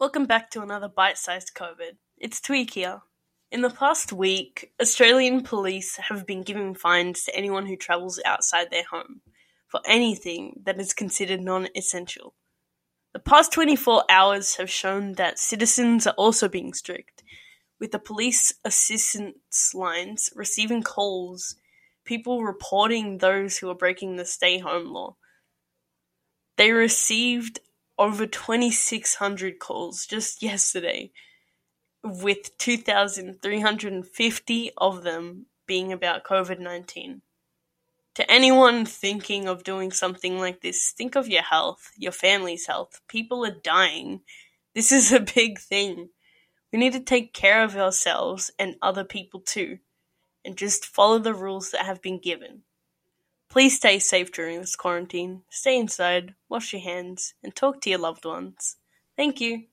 Welcome back to another bite sized COVID. It's Tweak here. In the past week, Australian police have been giving fines to anyone who travels outside their home for anything that is considered non essential. The past 24 hours have shown that citizens are also being strict, with the police assistance lines receiving calls, people reporting those who are breaking the stay home law. They received over 2,600 calls just yesterday, with 2,350 of them being about COVID 19. To anyone thinking of doing something like this, think of your health, your family's health. People are dying. This is a big thing. We need to take care of ourselves and other people too, and just follow the rules that have been given. Please stay safe during this quarantine, stay inside, wash your hands, and talk to your loved ones. Thank you.